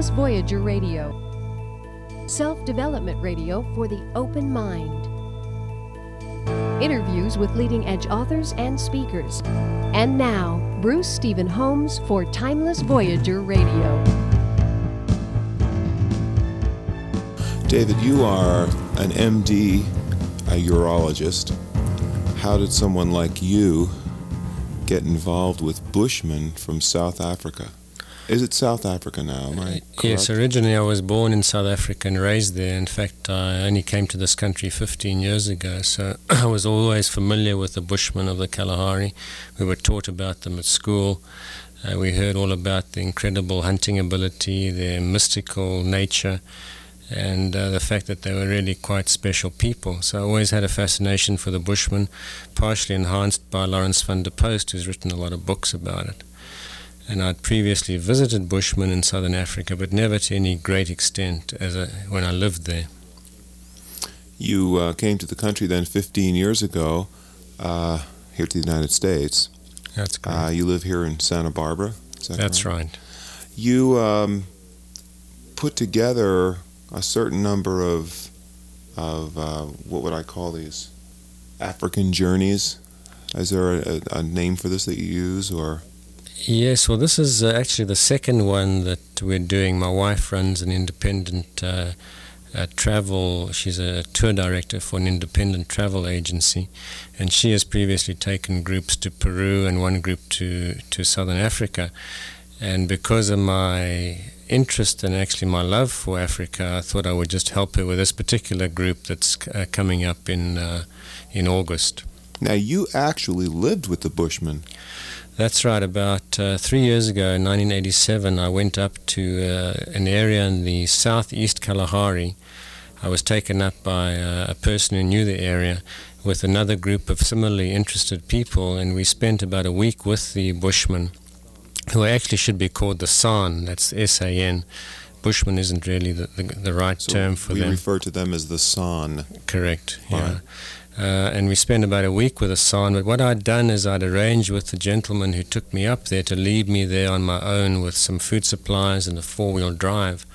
Timeless Voyager Radio, self development radio for the open mind. Interviews with leading edge authors and speakers. And now, Bruce Stephen Holms for Timeless Voyager Radio. David, you are an MD, a urologist. How did someone like you get involved with Bushmen from South Africa? Is it South Africa now? Am I correct? Yes, originally I was born in South Africa and raised there. In fact, I only came to this country 15 years ago, so I was always familiar with the Bushmen of the Kalahari. We were taught about them at school. Uh, we heard all about the incredible hunting ability, their mystical nature, and uh, the fact that they were really quite special people. So I always had a fascination for the Bushmen, partially enhanced by Laurens van der Post, who's written a lot of books about it and I'd previously visited Bushmen in southern Africa, but never to any great extent as a, when I lived there. You uh, came to the country then 15 years ago, uh, here to the United States. That's correct. Uh, you live here in Santa Barbara. That That's correct? right. You um, put together a certain number of of uh, what would I call these African journeys? Is there a, a name for this that you use, or Yes, well, this is uh, actually the second one that we're doing. My wife runs an independent uh, uh, travel, she's a tour director for an independent travel agency, and she has previously taken groups to Peru and one group to, to Southern Africa. And because of my interest and actually my love for Africa, I thought I would just help her with this particular group that's uh, coming up in, uh, in August. now you actually lived with the Bushmen? That's right. About uh, three years ago, in 1987, I went up to uh, an area in the southeast Kalahari. I was taken up by uh, a person who knew the area with another group of similarly interested people, and we spent about a week with the Bushmen, who actually should be called the San. That's S-A-N. Bushman isn't really the, the, the right So term for we them. refer to them as the San. Correct. Right. Uh, and we spent about a week with Hassan. But what I'd done is I'd arranged with the gentleman who took me up there to leave me there on my own with some food supplies and a four-wheel drive.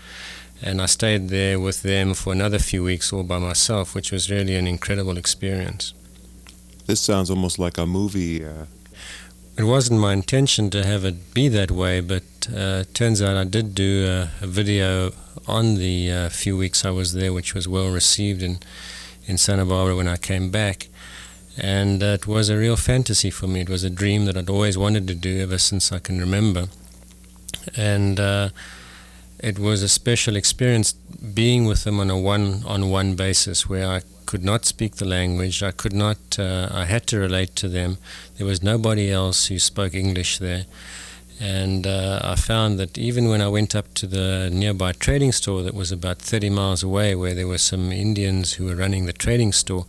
And I stayed there with them for another few weeks all by myself, which was really an incredible experience. This sounds almost like a movie. Uh, It wasn't my intention to have it be that way, but uh, it turns out I did do a, a video on the uh, few weeks I was there, which was well received in, in Santa Barbara when I came back. And uh, it was a real fantasy for me. It was a dream that I'd always wanted to do ever since I can remember. And uh, it was a special experience being with them on a one on one basis where I could not speak the language. I could not, uh, I had to relate to them. There was nobody else who spoke English there. And uh, I found that even when I went up to the nearby trading store that was about 30 miles away, where there were some Indians who were running the trading store,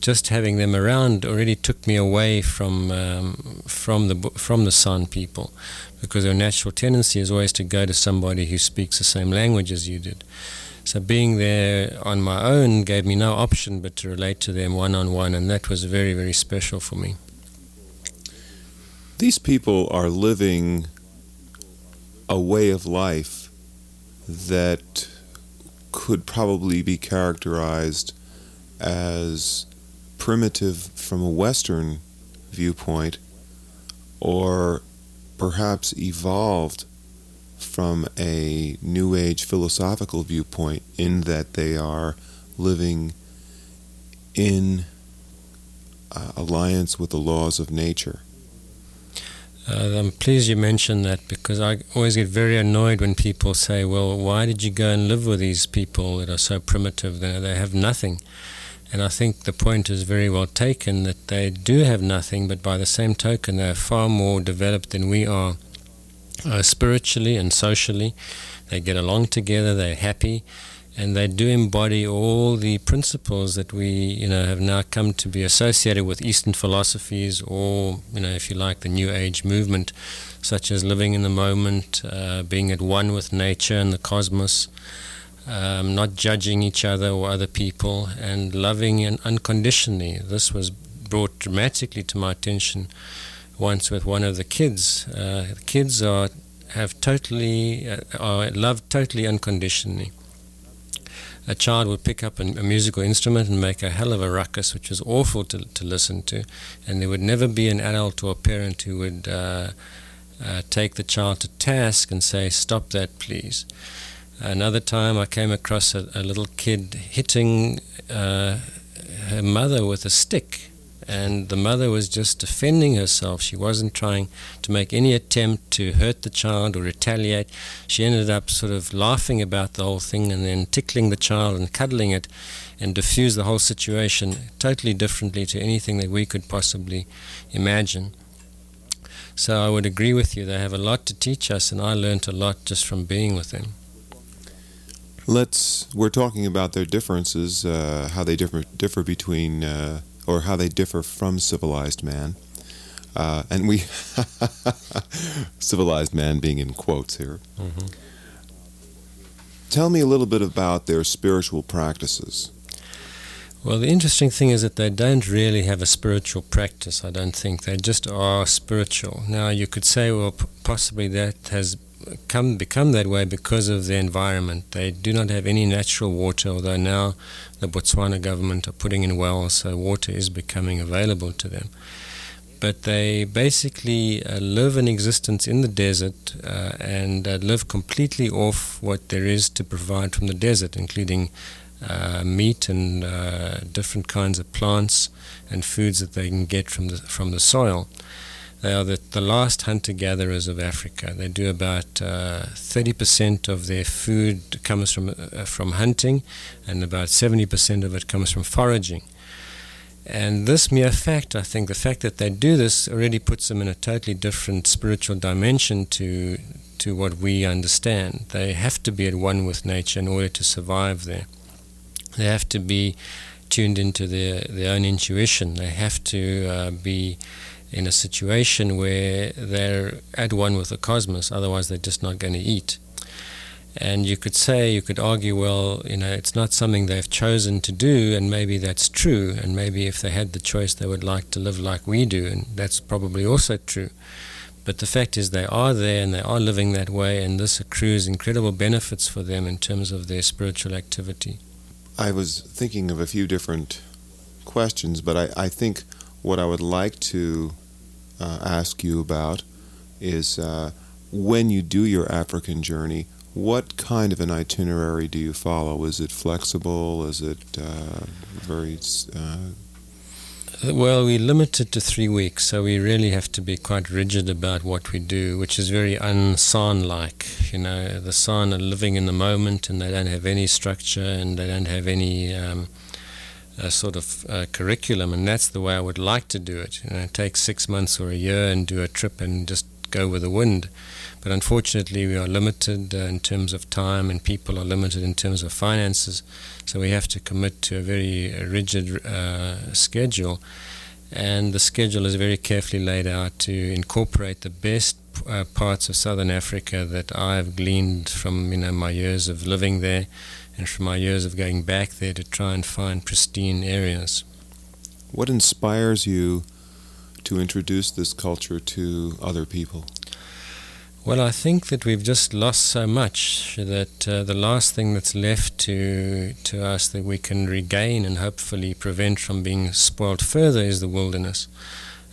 just having them around already took me away from um, from the from the San people, because their natural tendency is always to go to somebody who speaks the same language as you did. So being there on my own gave me no option but to relate to them one on one, and that was very very special for me. These people are living a way of life that could probably be characterized as primitive from a Western viewpoint or perhaps evolved from a New Age philosophical viewpoint in that they are living in uh, alliance with the laws of nature. Uh, I'm pleased you mentioned that because I always get very annoyed when people say, well, why did you go and live with these people that are so primitive? They, they have nothing. And I think the point is very well taken that they do have nothing, but by the same token, they are far more developed than we are uh, spiritually and socially. They get along together, they're happy, and they do embody all the principles that we, you know, have now come to be associated with Eastern philosophies, or you know, if you like, the New Age movement, such as living in the moment, uh, being at one with nature and the cosmos, um, not judging each other or other people, and loving and unconditionally. This was brought dramatically to my attention once with one of the kids. Uh, the kids are have totally, uh, are loved totally unconditionally. A child would pick up a, a, musical instrument and make a hell of a ruckus, which was awful to, to listen to, and there would never be an adult or a parent who would uh, uh, take the child to task and say, Stop that, please. Another time I came across a, a little kid hitting uh, her mother with a stick and the mother was just defending herself. She wasn't trying to make any attempt to hurt the child or retaliate. She ended up sort of laughing about the whole thing and then tickling the child and cuddling it and diffuse the whole situation totally differently to anything that we could possibly imagine. So I would agree with you. They have a lot to teach us, and I learned a lot just from being with them. Let's. We're talking about their differences, uh, how they differ differ between uh, or how they differ from civilized man. Uh, and we, civilized man being in quotes here. Mm-hmm. Tell me a little bit about their spiritual practices. Well, the interesting thing is that they don't really have a spiritual practice, I don't think. They just are spiritual. Now, you could say, well, p- possibly that has come become that way because of the environment. They do not have any natural water, although now the Botswana government are putting in wells, so water is becoming available to them. But they basically uh, live an existence in the desert uh, and uh, live completely off what there is to provide from the desert, including uh, meat and uh, different kinds of plants and foods that they can get from the from the soil. They are the, the last hunter gatherers of Africa. They do about uh, 30% of their food comes from, uh, from hunting, and about 70% of it comes from foraging. And this mere fact, I think, the fact that they do this already puts them in a totally different spiritual dimension to, to what we understand. They have to be at one with nature in order to survive there. They have to be tuned into their, their own intuition. They have to uh, be in a situation where they're at one with the cosmos, otherwise, they're just not going to eat. And you could say, you could argue, well, you know, it's not something they've chosen to do, and maybe that's true. And maybe if they had the choice, they would like to live like we do, and that's probably also true. But the fact is, they are there and they are living that way, and this accrues incredible benefits for them in terms of their spiritual activity. I was thinking of a few different questions, but I, I think what I would like to uh, ask you about is uh, when you do your African journey, what kind of an itinerary do you follow? Is it flexible? Is it uh, very uh, well, we limit it to three weeks, so we really have to be quite rigid about what we do, which is very un-San like. You know, the San are living in the moment and they don't have any structure and they don't have any um, a sort of uh, curriculum, and that's the way I would like to do it. You know, take six months or a year and do a trip and just go with the wind. But unfortunately, we are limited uh, in terms of time, and people are limited in terms of finances. So we have to commit to a very uh, rigid uh, schedule, and the schedule is very carefully laid out to incorporate the best uh, parts of southern Africa that I've gleaned from you know my years of living there and from my years of going back there to try and find pristine areas. What inspires you to introduce this culture to other people? Well, I think that we've just lost so much that uh, the last thing that's left to to us that we can regain and hopefully prevent from being spoiled further is the wilderness.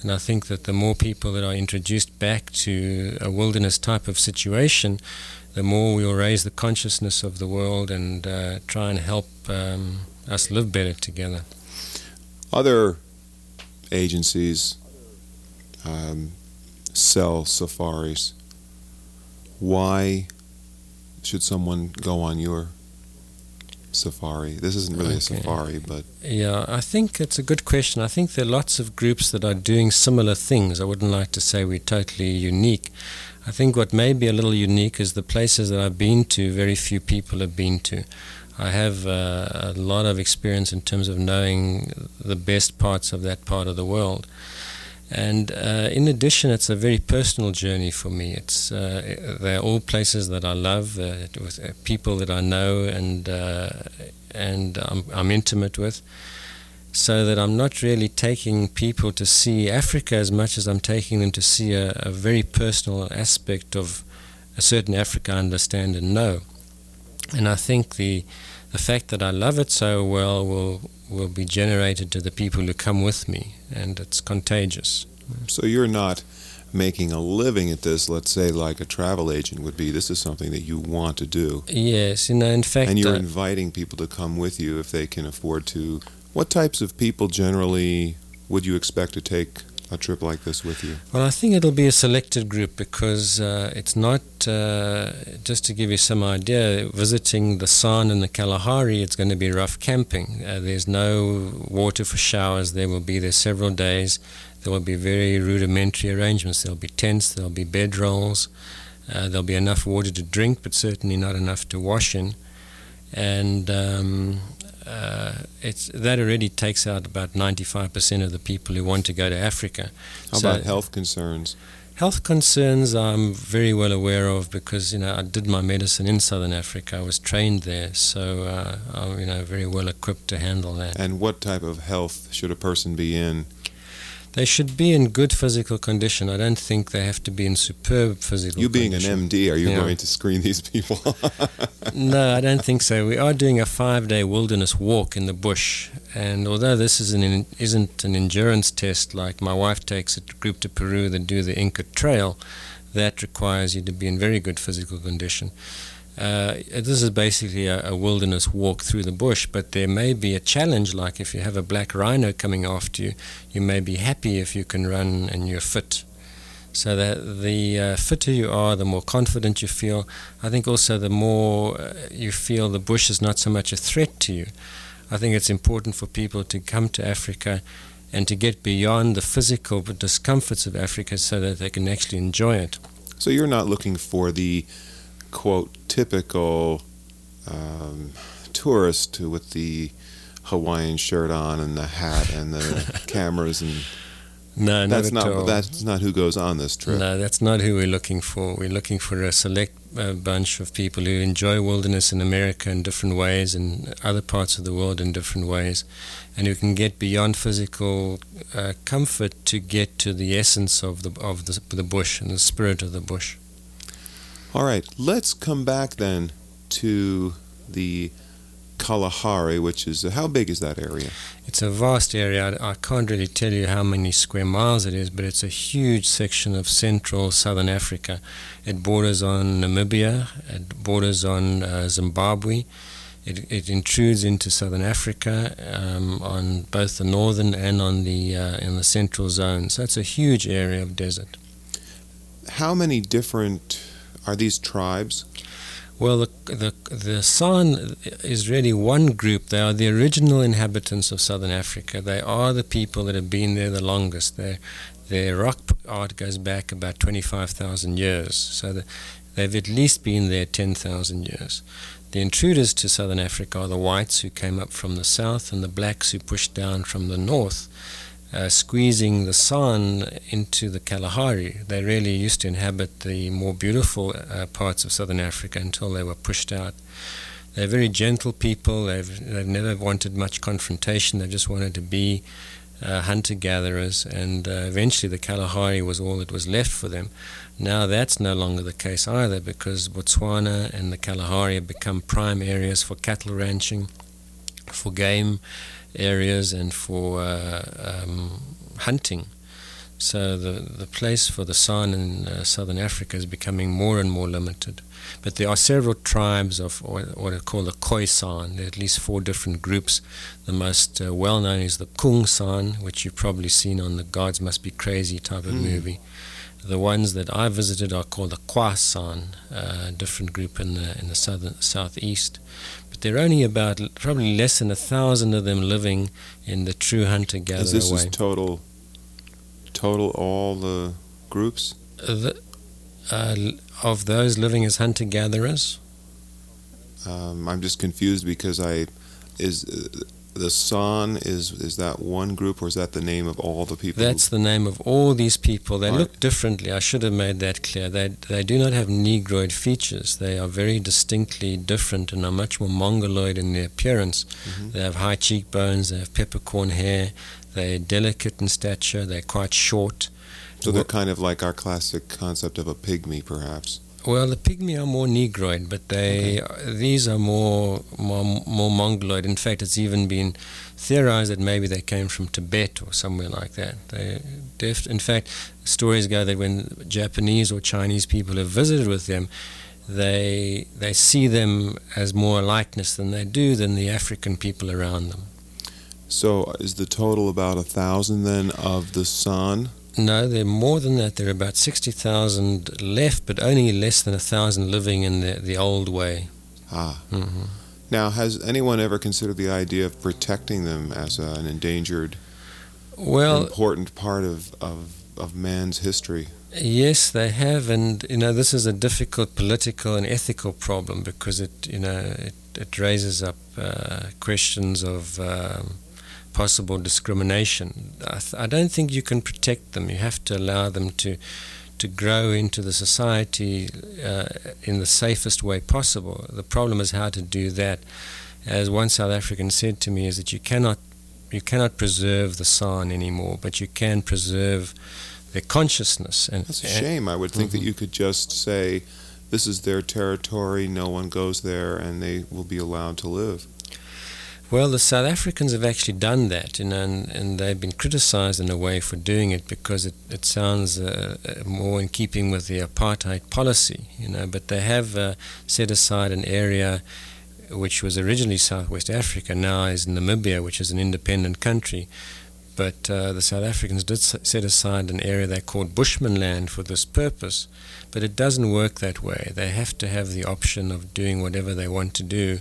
And I think that the more people that are introduced back to a wilderness type of situation, the more we'll raise the consciousness of the world and uh, try and help um, us live better together. Other agencies um, sell safaris. Why should someone go on your safari? This isn't really okay. a safari, but. Yeah, I think it's a good question. I think there are lots of groups that are doing similar things. I wouldn't like to say we're totally unique. I think what may be a little unique is the places that I've been to, very few people have been to. I have uh, a lot of experience in terms of knowing the best parts of that part of the world. And uh, in addition, it's a very personal journey for me. It's uh, they're all places that I love, uh, with uh, people that I know and uh, and I'm, I'm intimate with so that I'm not really taking people to see Africa as much as I'm taking them to see a, a very personal aspect of a certain Africa I understand and know. And I think the the fact that I love it so well will will be generated to the people who come with me, and it's contagious. So you're not making a living at this, let's say, like a travel agent would be. This is something that you want to do. Yes, you know, in fact, and you're uh, inviting people to come with you if they can afford to. What types of people generally would you expect to take a trip like this with you? Well, I think it'll be a selected group because uh, it's not, uh, just to give you some idea, visiting the San and the Kalahari, it's going to be rough camping. Uh, there's no water for showers. They will be there several days. There will be very rudimentary arrangements. There'll be tents, there'll be bedrolls, uh, there'll be enough water to drink, but certainly not enough to wash in. And um, uh, it's that already takes out about 95% of the people who want to go to Africa. How So- about health concerns? Health concerns I'm very well aware of because you know I did my medicine in Southern Africa. I was trained there, so uh, I'm you know very well equipped to handle that. And what type of health should a person be in? They should be in good physical condition. I don't think they have to be in superb physical. Condition. You being condition. an MD, are you Yeah. going to screen these people? No, I don't think so. We are doing a five-day wilderness walk in the bush, and although this is an, isn't an endurance test like my wife takes a group to Peru that do the Inca Trail, that requires you to be in very good physical condition. Uh, this is basically a, a wilderness walk through the bush, but there may be a challenge, like if you have a black rhino coming after you, you may be happy if you can run and you're fit. So that the uh, fitter you are, the more confident you feel. I think also the more uh, you feel the bush is not so much a threat to you. I think it's important for people to come to Africa and to get beyond the physical discomforts of Africa so that they can actually enjoy it. so you're not looking for the quote typical um, tourist with the Hawaiian shirt on and the hat and the cameras and No, that's not, not that's not who goes on this trip. No, that's not who we're looking for. We're looking for a select uh, bunch of people who enjoy wilderness in America in different ways and other parts of the world in different ways, and who can get beyond physical uh, comfort to get to the essence of the of the, the bush and the spirit of the bush. All right, let's come back then to the Kalahari, which is how big is that area? It's a vast area. I, I can't really tell you how many square miles it is, but it's a huge section of central southern Africa. It borders on Namibia, it borders on uh, Zimbabwe. It, it intrudes into southern Africa um, on both the northern and on the uh, in the central zone. So it's a huge area of desert. How many different are these tribes? Well, the, the, the San is really one group. They are the original inhabitants of southern Africa. They are the people that have been there the longest. Their, their rock art goes back about 25,000 years. So the, they've at least been there 10,000 years. The intruders to southern Africa are the whites who came up from the south and the blacks who pushed down from the north. Uh, squeezing the San into the Kalahari. They really used to inhabit the more beautiful uh, parts of southern Africa until they were pushed out. They're very gentle people. They've, they've never wanted much confrontation. They just wanted to be uh, hunter gatherers, and uh, eventually the Kalahari was all that was left for them. Now that's no longer the case either because Botswana and the Kalahari have become prime areas for cattle ranching, for game areas and for uh, um, hunting. So the the place for the San in uh, southern Africa is becoming more and more limited. But there are several tribes of what, are called the Khoi San. There are at least four different groups. The most uh, well known is the Kung San, which you've probably seen on the Gods Must Be Crazy type of Hmm. movie. The ones that I visited are called the Kwa San, a different group in the in the southern southeast. There are only about probably less than a thousand of them living in the true hunter gatherer this is total, total all the groups? the, uh, of those living as hunter gatherers, Um, I'm just confused because I is uh, the San is is that one group or is that the name of all the people? that's the name of all these people. They Right. look differently. I should have made that clear. They they do not have negroid features. They are very distinctly different and are much more mongoloid in their appearance. Mhm. They have high cheekbones. They have peppercorn hair. They're delicate in stature. They're quite short. so they're kind of like our classic concept of a pygmy, perhaps. Well, the pygmy are more negroid, but they these are more, more more mongoloid. In fact, it's even been theorized that maybe they came from Tibet or somewhere like that. They, def- in fact, stories go that when Japanese or Chinese people have visited with them, they they see them as more likeness than they do than the African people around them. So is the total about a thousand then of the San? No, there are more than that. There are about 60,000 left, but only less than a thousand living in the, the old way. Ah. hmm Now, has anyone ever considered the idea of protecting them as a, an endangered, Well, important part of, of, of man's history? Yes, they have, and you know this is a difficult political and ethical problem because it you know it, it raises up uh, questions of um, possible discrimination. I, th- I don't think you can protect them. You have to allow them to to grow into the society uh, in the safest way possible. The problem is how to do that. As one South African said to me, is that you cannot you cannot preserve the San anymore, but you can preserve their consciousness. And That's a shame. I would think that Mhm. you could just say, this is their territory, no one goes there, and they will be allowed to live. Well, the South Africans have actually done that, you know, and, and they've been criticized in a way for doing it because it, it sounds uh, uh, more in keeping with the apartheid policy, you know, but they have uh, set aside an area which was originally Southwest Africa, now is Namibia, which is an independent country. But uh, the South Africans did set aside an area they called Bushman land for this purpose. But it doesn't work that way. They have to have the option of doing whatever they want to do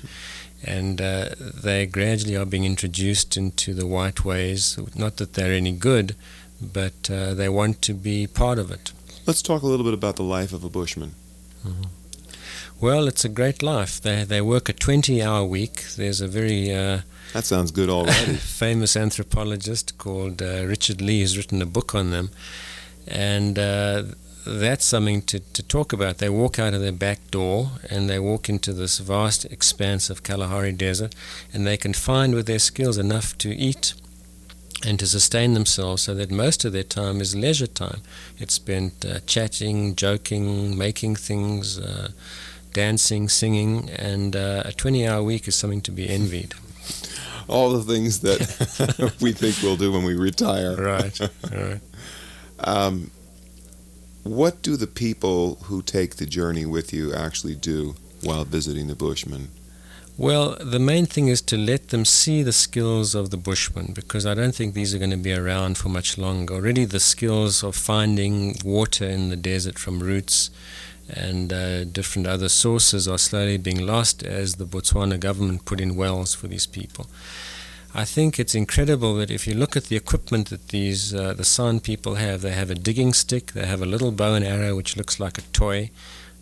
and uh, they gradually are being introduced into the white ways. Not that they're any good, but uh, they want to be part of it. Let's talk a little bit about the life of a bushman. Well, it's a great life. They they work a 20-hour week. There's a very uh, That sounds good already. famous anthropologist called uh, Richard Lee who's written a book on them, and uh, that's something to, to talk about. They walk out of their back door and they walk into this vast expanse of Kalahari Desert, and they can find with their skills enough to eat and to sustain themselves so that most of their time is leisure time. It's spent uh, chatting, joking, making things, uh, dancing, singing, and uh, a 20 hour week is something to be envied. All the things that we think we'll do when we retire. Right, right. Um, what do the people who take the journey with you actually do while visiting the Bushman? Well, the main thing is to let them see the skills of the Bushman because I don't think these are going to be around for much longer. Already, the skills of finding water in the desert from roots and uh, different other sources are slowly being lost as the Botswana government put in wells for these people. I think it's incredible that if you look at the equipment that these uh, the San people have, they have a digging stick, they have a little bow and arrow which looks like a toy,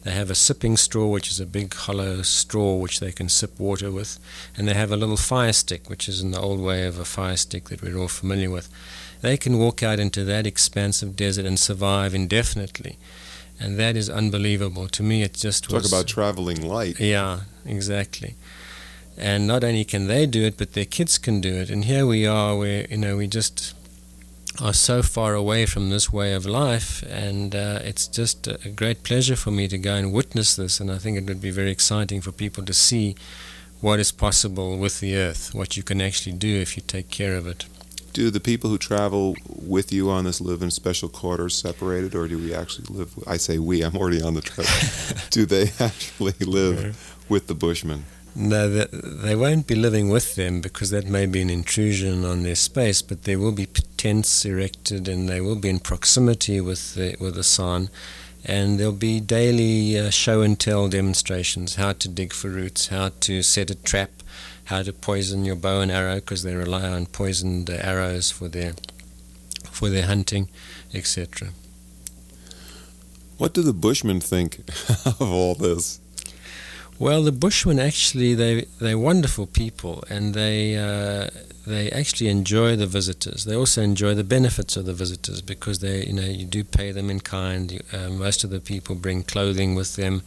they have a sipping straw, which is a big hollow straw which they can sip water with, and they have a little fire stick, which is in the old way of a fire stick that we're all familiar with. They can walk out into that expansive desert and survive indefinitely, and that is unbelievable. To me, it just Talk was, about traveling light. yeah, exactly. And not only can they do it, but their kids can do it. And here we are, where you know we just are so far away from this way of life, and uh, it's just a a great pleasure for me to go and witness this. And I think it would be very exciting for people to see what is possible with the earth, what you can actually do if you take care of it. Do the people who travel with you on this live in special quarters separated, or do we actually live? I say we, I'm already on the trip. do they actually live with the Bushmen? No, they won't be living with them because that may be an intrusion on their space. But there will be tents erected, and they will be in proximity with the with the San, and there'll be daily uh, show and tell demonstrations: how to dig for roots, how to set a trap, how to poison your bow and arrow because they rely on poisoned arrows for their for their hunting, etc. What do the Bushmen think of all this? Well, the Bushmen actually they they're wonderful people, and they uh, they actually enjoy the visitors. They also enjoy the benefits of the visitors because they you know you do pay them in kind. You, uh, most of the people bring clothing with them.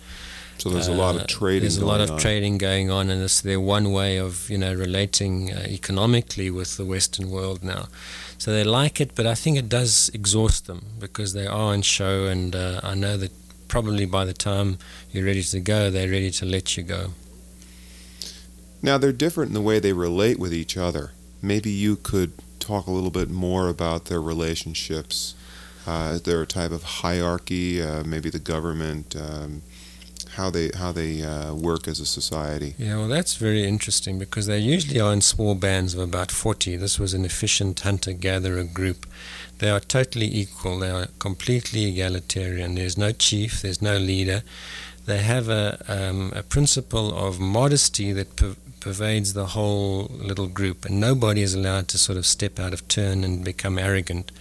So there's a lot Uh, of trading. There's a lot going of on. trading going on, and it's their one way of you know relating uh, economically with the Western world now. So they like it, but I think it does exhaust them because they are on show, and uh, I know that probably by the time you're ready to go, they're ready to let you go. Now, they're different in the way they relate with each other. Maybe you could talk a little bit more about their relationships. Uh, is there a type of hierarchy? Uh, maybe the government, um, how they how they uh, work as a society. Yeah, well, that's very interesting because they usually are in small bands of about 40. This was an efficient hunter gatherer group. They are totally equal. They are completely egalitarian. There's no chief. There's no leader. They have a um, a principle of modesty that per- pervades the whole little group, and nobody is allowed to sort of step out of turn and become arrogant.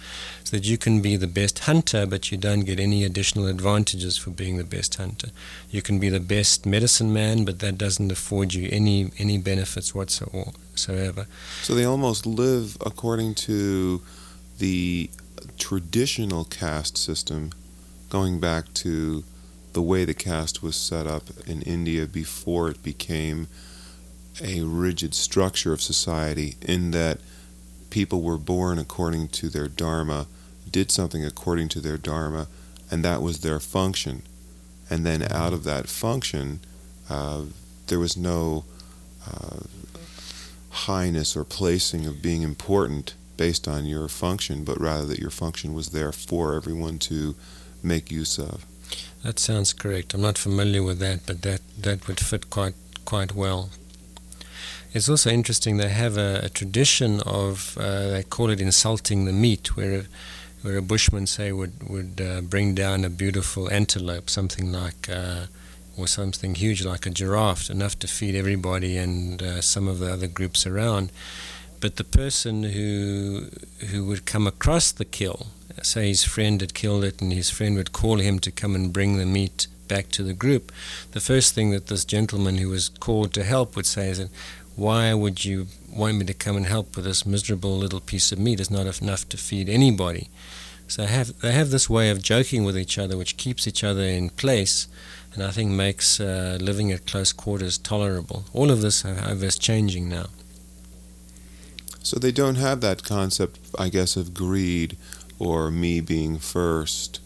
So that you can be the best hunter, but you don't get any additional advantages for being the best hunter. You can be the best medicine man, but that doesn't afford you any any benefits whatsoever. So they almost live according to the traditional caste system, going back to the way the caste was set up in India before it became a rigid structure of society, in that people were born according to their dharma, did something according to their dharma, and that was their function. And then out of that function, uh, there was no uh, highness or placing of being important based on your function, but rather that your function was there for everyone to make use of. That sounds correct. I'm not familiar with that, but that, that would fit quite quite well. It's also interesting. They have a, a tradition of uh, they call it insulting the meat, where a, where a bushman say would would uh, bring down a beautiful antelope, something like uh, or something huge like a giraffe, enough to feed everybody and uh, some of the other groups around. But the person who who would come across the kill, say his friend had killed it, and his friend would call him to come and bring the meat back to the group. The first thing that this gentleman who was called to help would say is that why would you want me to come and help with this miserable little piece of meat? It's not enough to feed anybody. So they have, they have this way of joking with each other, which keeps each other in place, and I think makes uh, living at close quarters tolerable. All of this, however, is changing now. So they don't have that concept, I guess, of greed or me being first.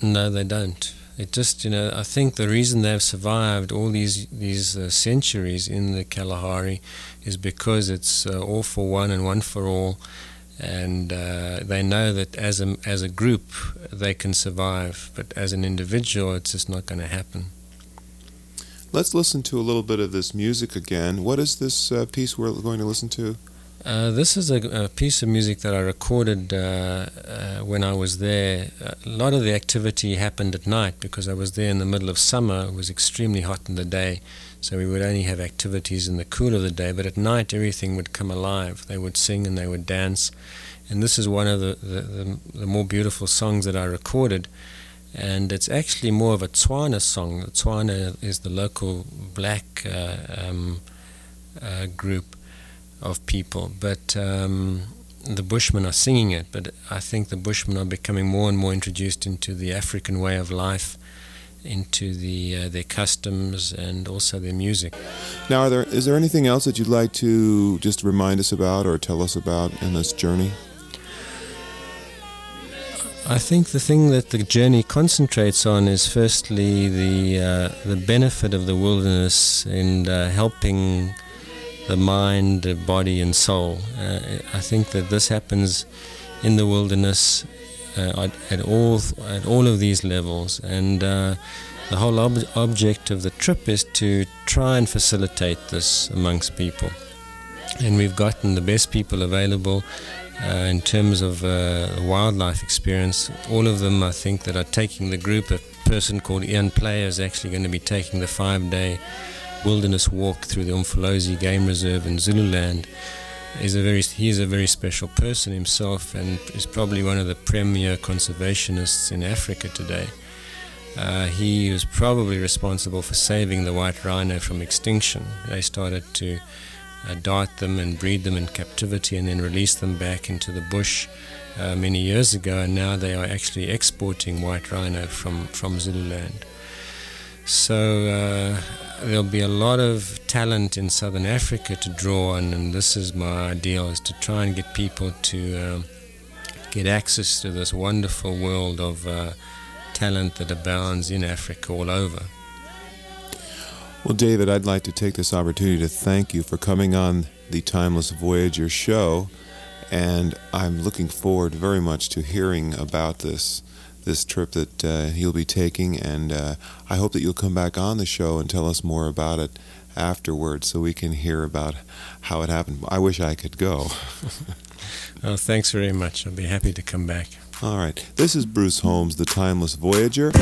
No, they don't. It just, you know, I think the reason they've survived all these these uh, centuries in the Kalahari is because it's uh, all for one and one for all, and uh, they know that as a as a group they can survive, but as an individual, it's just not going to happen. Let's listen to a little bit of this music again. What is this uh, piece we're going to listen to? Uh, this is a, a, piece of music that I recorded uh, uh, when I was there. A lot of the activity happened at night because I was there in the middle of summer. It was extremely hot in the day, so we would only have activities in the cool of the day. But at night, everything would come alive. They would sing and they would dance. And this is one of the, the, the, the more beautiful songs that I recorded. And it's actually more of a Tswana song. The Tswana is the local black uh, um, uh, group of people. But um, the Bushmen are singing it, but I think the Bushmen are becoming more and more introduced into the African way of life, into the uh, their customs and also their music. Now, are there is there anything else that you'd like to just remind us about or tell us about in this journey? I think the thing that the journey concentrates on is firstly the uh, the benefit of the wilderness in uh, helping the mind, the body, and soul. Uh, I think that this happens in the wilderness uh, at all at all of these levels, and uh, the whole ob- object of the trip is to try and facilitate this amongst people. And we've gotten the best people available uh, in terms of uh, wildlife experience. All of them, I think, that are taking the group. A person called Ian Player is actually going to be taking the five-day wilderness walk through the Umfolozi Game Reserve in Zululand. He's a very he is a very special person himself, and is probably one of the premier conservationists in Africa today. Uh, he was probably responsible for saving the white rhino from extinction. They started to uh, dart them and breed them in captivity and then release them back into the bush uh, many years ago, and now they are actually exporting white rhino from, from Zululand. So uh, there'll be a lot of talent in southern Africa to draw on, and this is my ideal: is to try and get people to um, get access to this wonderful world of uh, talent that abounds in Africa all over. Well, David, I'd like to take this opportunity to thank you for coming on the Timeless Voyager show, and I'm looking forward very much to hearing about this this trip that uh, you'll be taking, and uh, I hope that you'll come back on the show and tell us more about it afterwards, so we can hear about how it happened. I wish I could go. well, thanks very much. I'll be happy to come back. All right. This is Bruce Holms, the Timeless Voyager.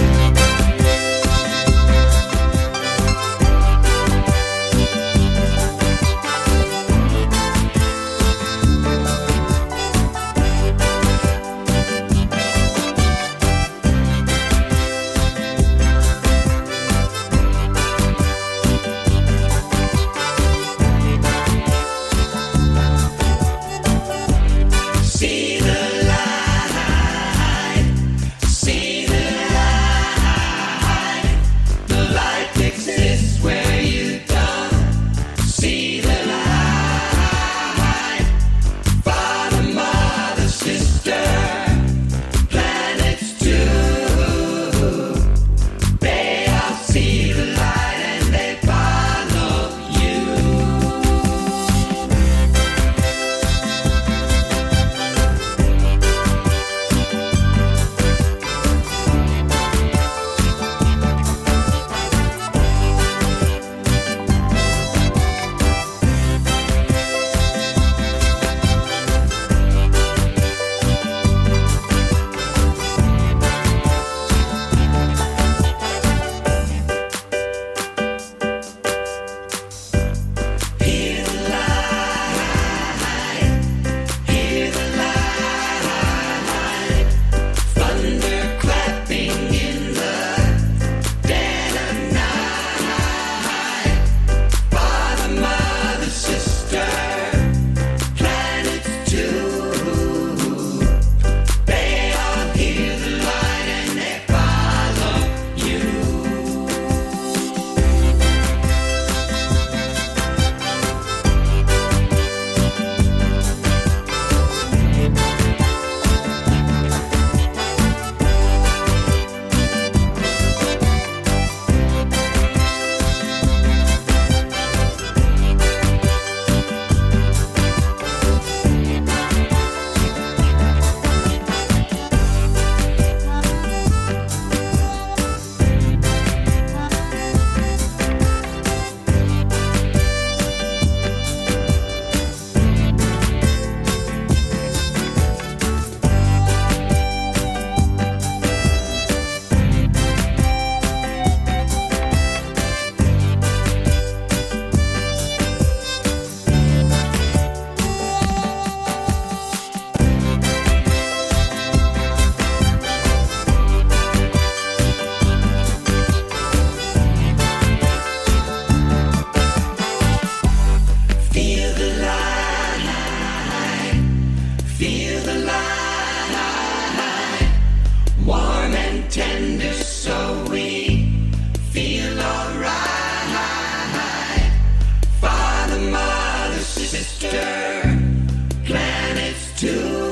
You.